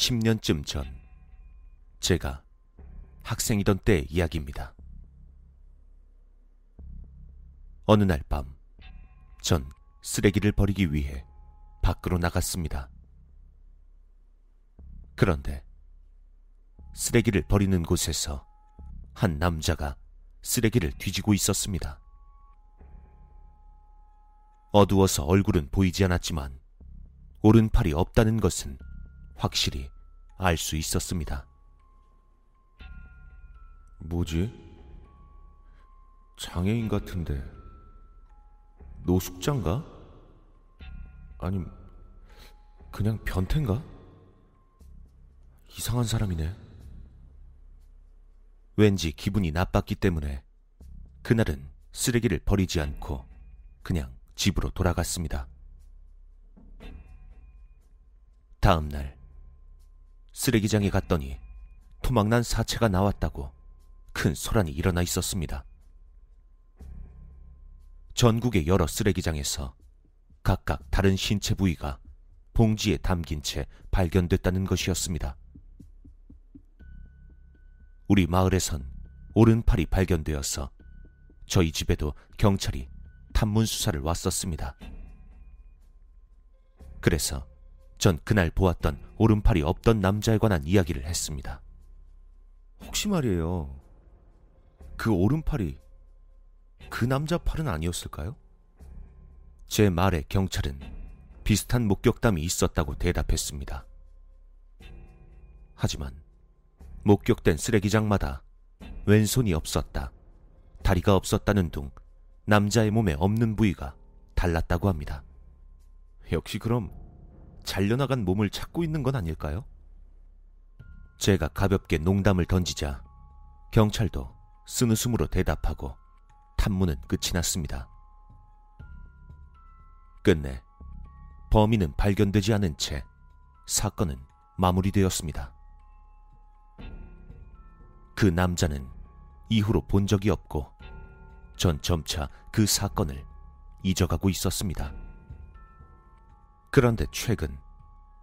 10년쯤 전 제가 학생이던 때 이야기입니다. 어느 날 밤, 전 쓰레기를 버리기 위해 밖으로 나갔습니다. 그런데 쓰레기를 버리는 곳에서 한 남자가 쓰레기를 뒤지고 있었습니다. 어두워서 얼굴은 보이지 않았지만 오른팔이 없다는 것은 확실히 알 수 있었습니다. 뭐지? 장애인 같은데 노숙자인가? 아님 그냥 변태인가? 이상한 사람이네. 왠지 기분이 나빴기 때문에 그날은 쓰레기를 버리지 않고 그냥 집으로 돌아갔습니다. 다음 날 쓰레기장에 갔더니 토막난 사체가 나왔다고 큰 소란이 일어나 있었습니다. 전국의 여러 쓰레기장에서 각각 다른 신체 부위가 봉지에 담긴 채 발견됐다는 것이었습니다. 우리 마을에선 오른팔이 발견되어서 저희 집에도 경찰이 탐문 수사를 왔었습니다. 그래서 전 그날 보았던 오른팔이 없던 남자에 관한 이야기를 했습니다. 혹시 말이에요. 그 오른팔이 그 남자 팔은 아니었을까요? 제 말에 경찰은 비슷한 목격담이 있었다고 대답했습니다. 하지만 목격된 쓰레기장마다 왼손이 없었다, 다리가 없었다는 둥 남자의 몸에 없는 부위가 달랐다고 합니다. 역시 그럼 잘려나간 몸을 찾고 있는 건 아닐까요? 제가 가볍게 농담을 던지자 경찰도 쓴 웃음으로 대답하고 탐문은 끝이 났습니다. 끝내 범인은 발견되지 않은 채 사건은 마무리되었습니다. 그 남자는 이후로 본 적이 없고 전 점차 그 사건을 잊어가고 있었습니다. 그런데 최근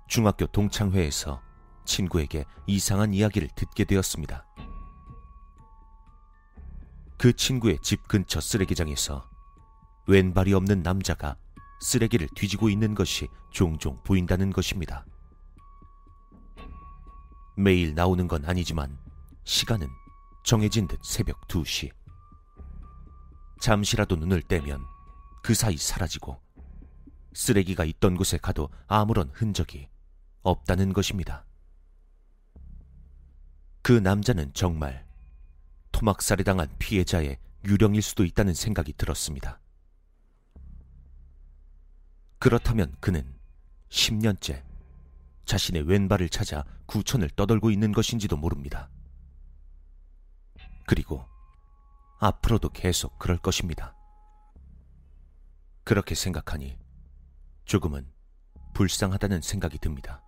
중학교 동창회에서 친구에게 이상한 이야기를 듣게 되었습니다. 그 친구의 집 근처 쓰레기장에서 왼발이 없는 남자가 쓰레기를 뒤지고 있는 것이 종종 보인다는 것입니다. 매일 나오는 건 아니지만 시간은 정해진 듯 새벽 2시. 잠시라도 눈을 떼면 그 사이 사라지고 쓰레기가 있던 곳에 가도 아무런 흔적이 없다는 것입니다. 그 남자는 정말 토막살이 당한 피해자의 유령일 수도 있다는 생각이 들었습니다. 그렇다면 그는 10년째 자신의 왼발을 찾아 구천을 떠돌고 있는 것인지도 모릅니다. 그리고 앞으로도 계속 그럴 것입니다. 그렇게 생각하니 조금은 불쌍하다는 생각이 듭니다.